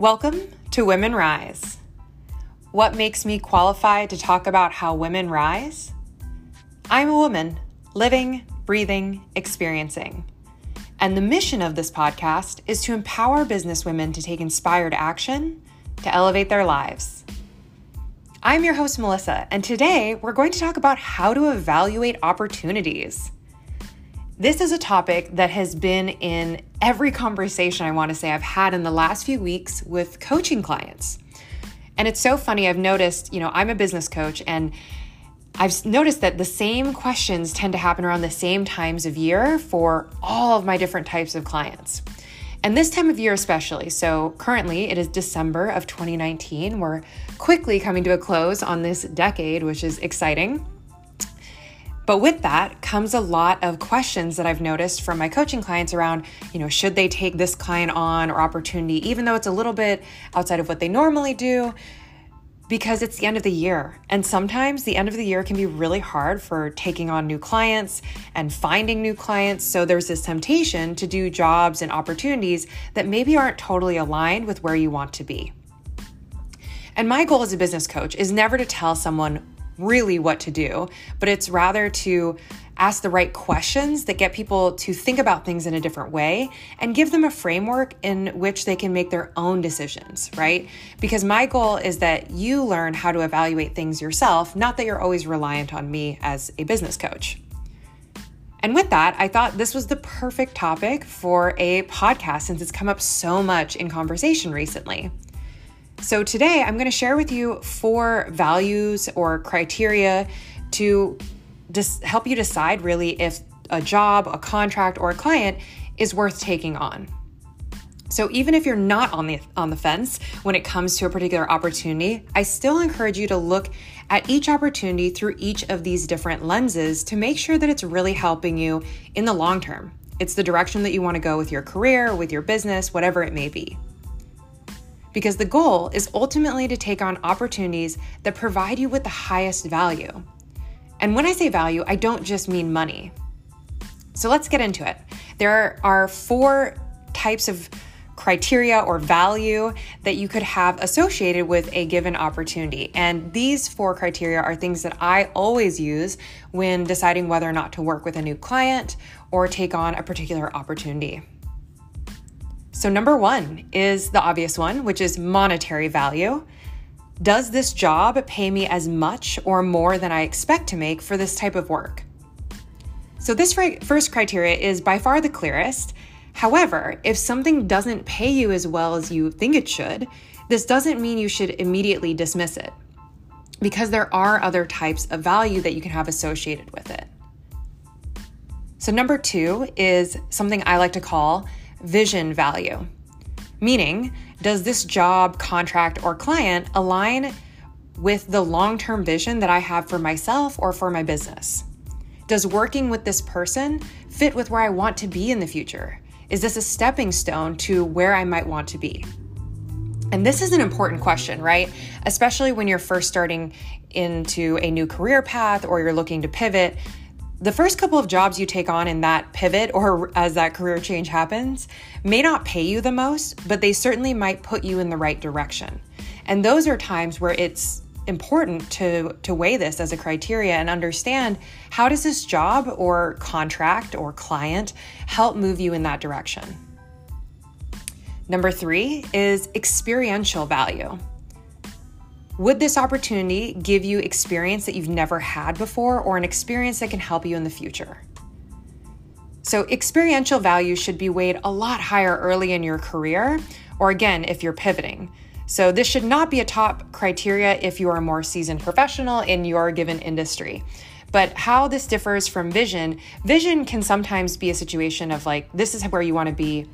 Welcome to Women Rise. What makes me qualified to talk about how women rise? I'm a woman living, breathing, experiencing. And the mission of this podcast is to empower businesswomen to take inspired action to elevate their lives. I'm your host, Melissa, and today we're going to talk about how to evaluate opportunities. This is a topic that has been in every conversation I want to say I've had in the last few weeks with coaching clients. And it's so funny, I've noticed, you know, I'm a business coach and I've noticed that the same questions tend to happen around the same times of year for all of my different types of clients. And this time of year, especially. So currently, it is December of 2019. We're quickly coming to a close on this decade, which is exciting. But with that comes a lot of questions that I've noticed from my coaching clients around, you know, should they take this client on or opportunity, even though it's a little bit outside of what they normally do, because it's the end of the year. And sometimes the end of the year can be really hard for taking on new clients and finding new clients. So there's this temptation to do jobs and opportunities that maybe aren't totally aligned with where you want to be. And my goal as a business coach is never to tell someone really what to do, but it's rather to ask the right questions that get people to think about things in a different way and give them a framework in which they can make their own decisions, right? Because my goal is that you learn how to evaluate things yourself, not that you're always reliant on me as a business coach. And with that, I thought this was the perfect topic for a podcast since it's come up so much in conversation recently. So, today I'm going to share with you four values or criteria to help you decide really if a job, a contract, or a client is worth taking on. So even if you're not on the on the fence when it comes to a particular opportunity, I still encourage you to look at each opportunity through each of these different lenses to make sure that it's really helping you in the long term. It's the direction that you want to go with your career, with your business, whatever it may be because the goal is ultimately to take on opportunities that provide you with the highest value. And when I say value, I don't just mean money. So let's get into it. There are four types of criteria or value that you could have associated with a given opportunity. And these four criteria are things that I always use when deciding whether or not to work with a new client or take on a particular opportunity. So, number one is the obvious one, which is monetary value. Does this job pay me as much or more than I expect to make for this type of work? So, this first criteria is by far the clearest. However, if something doesn't pay you as well as you think it should, this doesn't mean you should immediately dismiss it because there are other types of value that you can have associated with it. So, number two is something I like to call vision value. Meaning, does this job, contract, or client align with the long term vision that I have for myself or for my business? Does working with this person fit with where I want to be in the future? Is this a stepping stone to where I might want to be? And this is an important question, right? Especially when you're first starting into a new career path or you're looking to pivot the first couple of jobs you take on in that pivot or as that career change happens may not pay you the most, but they certainly might put you in the right direction. And those are times where it's important to to weigh this as a criteria and understand how does this job or contract or client help move you in that direction. Number 3 is experiential value. Would this opportunity give you experience that you've never had before or an experience that can help you in the future? So, experiential value should be weighed a lot higher early in your career, or again, if you're pivoting. So, this should not be a top criteria if you are a more seasoned professional in your given industry. But how this differs from vision, vision can sometimes be a situation of like, this is where you want to be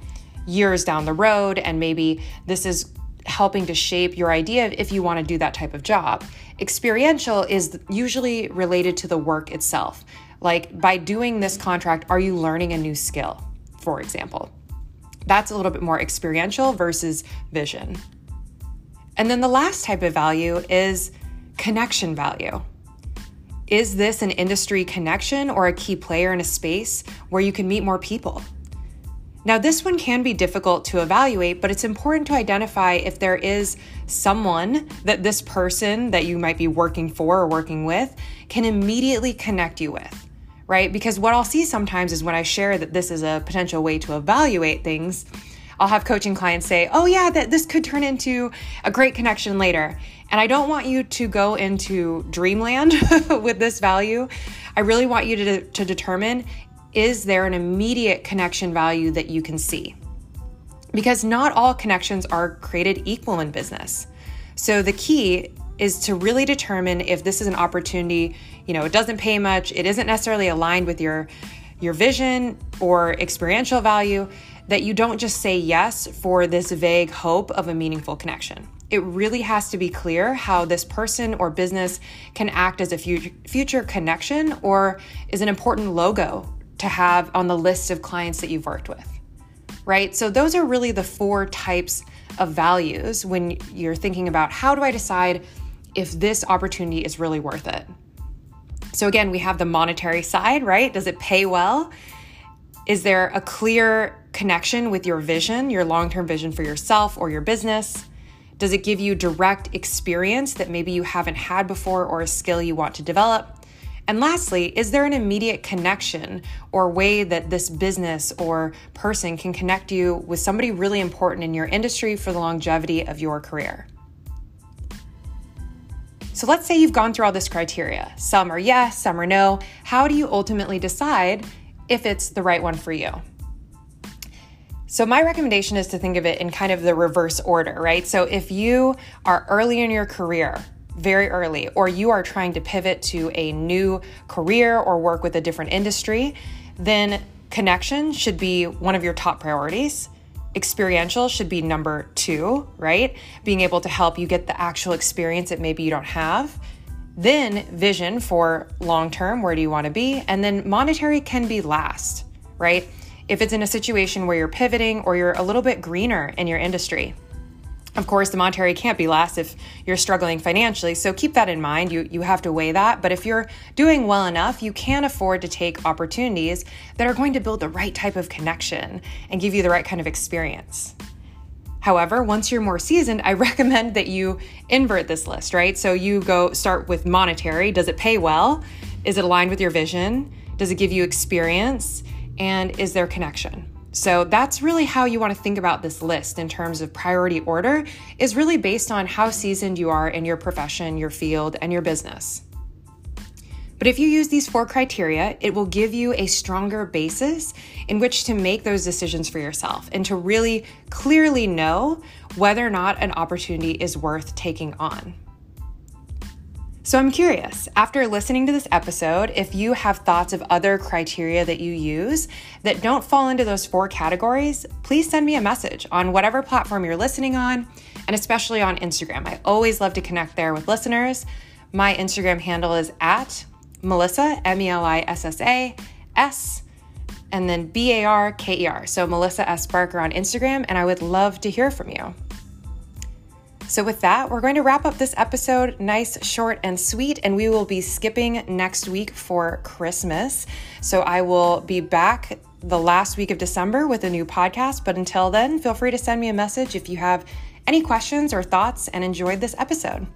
years down the road, and maybe this is helping to shape your idea if you want to do that type of job. Experiential is usually related to the work itself. Like by doing this contract, are you learning a new skill, for example? That's a little bit more experiential versus vision. And then the last type of value is connection value. Is this an industry connection or a key player in a space where you can meet more people? Now, this one can be difficult to evaluate, but it's important to identify if there is someone that this person that you might be working for or working with can immediately connect you with, right? Because what I'll see sometimes is when I share that this is a potential way to evaluate things, I'll have coaching clients say, Oh, yeah, that this could turn into a great connection later. And I don't want you to go into dreamland with this value. I really want you to, to determine is there an immediate connection value that you can see? Because not all connections are created equal in business. So the key is to really determine if this is an opportunity, you know, it doesn't pay much, it isn't necessarily aligned with your your vision or experiential value, that you don't just say yes for this vague hope of a meaningful connection. It really has to be clear how this person or business can act as a future connection or is an important logo to have on the list of clients that you've worked with, right? So, those are really the four types of values when you're thinking about how do I decide if this opportunity is really worth it. So, again, we have the monetary side, right? Does it pay well? Is there a clear connection with your vision, your long term vision for yourself or your business? Does it give you direct experience that maybe you haven't had before or a skill you want to develop? And lastly, is there an immediate connection or way that this business or person can connect you with somebody really important in your industry for the longevity of your career? So let's say you've gone through all this criteria. Some are yes, some are no. How do you ultimately decide if it's the right one for you? So, my recommendation is to think of it in kind of the reverse order, right? So, if you are early in your career, very early, or you are trying to pivot to a new career or work with a different industry, then connection should be one of your top priorities. Experiential should be number two, right? Being able to help you get the actual experience that maybe you don't have. Then vision for long term, where do you want to be? And then monetary can be last, right? If it's in a situation where you're pivoting or you're a little bit greener in your industry. Of course, the monetary can't be less if you're struggling financially, so keep that in mind. You, you have to weigh that. But if you're doing well enough, you can afford to take opportunities that are going to build the right type of connection and give you the right kind of experience. However, once you're more seasoned, I recommend that you invert this list, right? So you go start with monetary. Does it pay well? Is it aligned with your vision? Does it give you experience? And is there connection? So that's really how you want to think about this list in terms of priority order is really based on how seasoned you are in your profession, your field, and your business. But if you use these four criteria, it will give you a stronger basis in which to make those decisions for yourself and to really clearly know whether or not an opportunity is worth taking on. So I'm curious, after listening to this episode, if you have thoughts of other criteria that you use that don't fall into those four categories, please send me a message on whatever platform you're listening on, and especially on Instagram. I always love to connect there with listeners. My Instagram handle is at Melissa, M E L I S S A S, and then B A R K E R. So Melissa S. Barker on Instagram, and I would love to hear from you. So, with that, we're going to wrap up this episode nice, short, and sweet, and we will be skipping next week for Christmas. So, I will be back the last week of December with a new podcast. But until then, feel free to send me a message if you have any questions or thoughts and enjoyed this episode.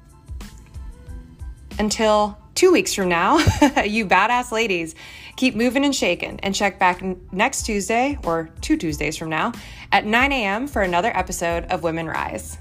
Until two weeks from now, you badass ladies, keep moving and shaking and check back next Tuesday or two Tuesdays from now at 9 a.m. for another episode of Women Rise.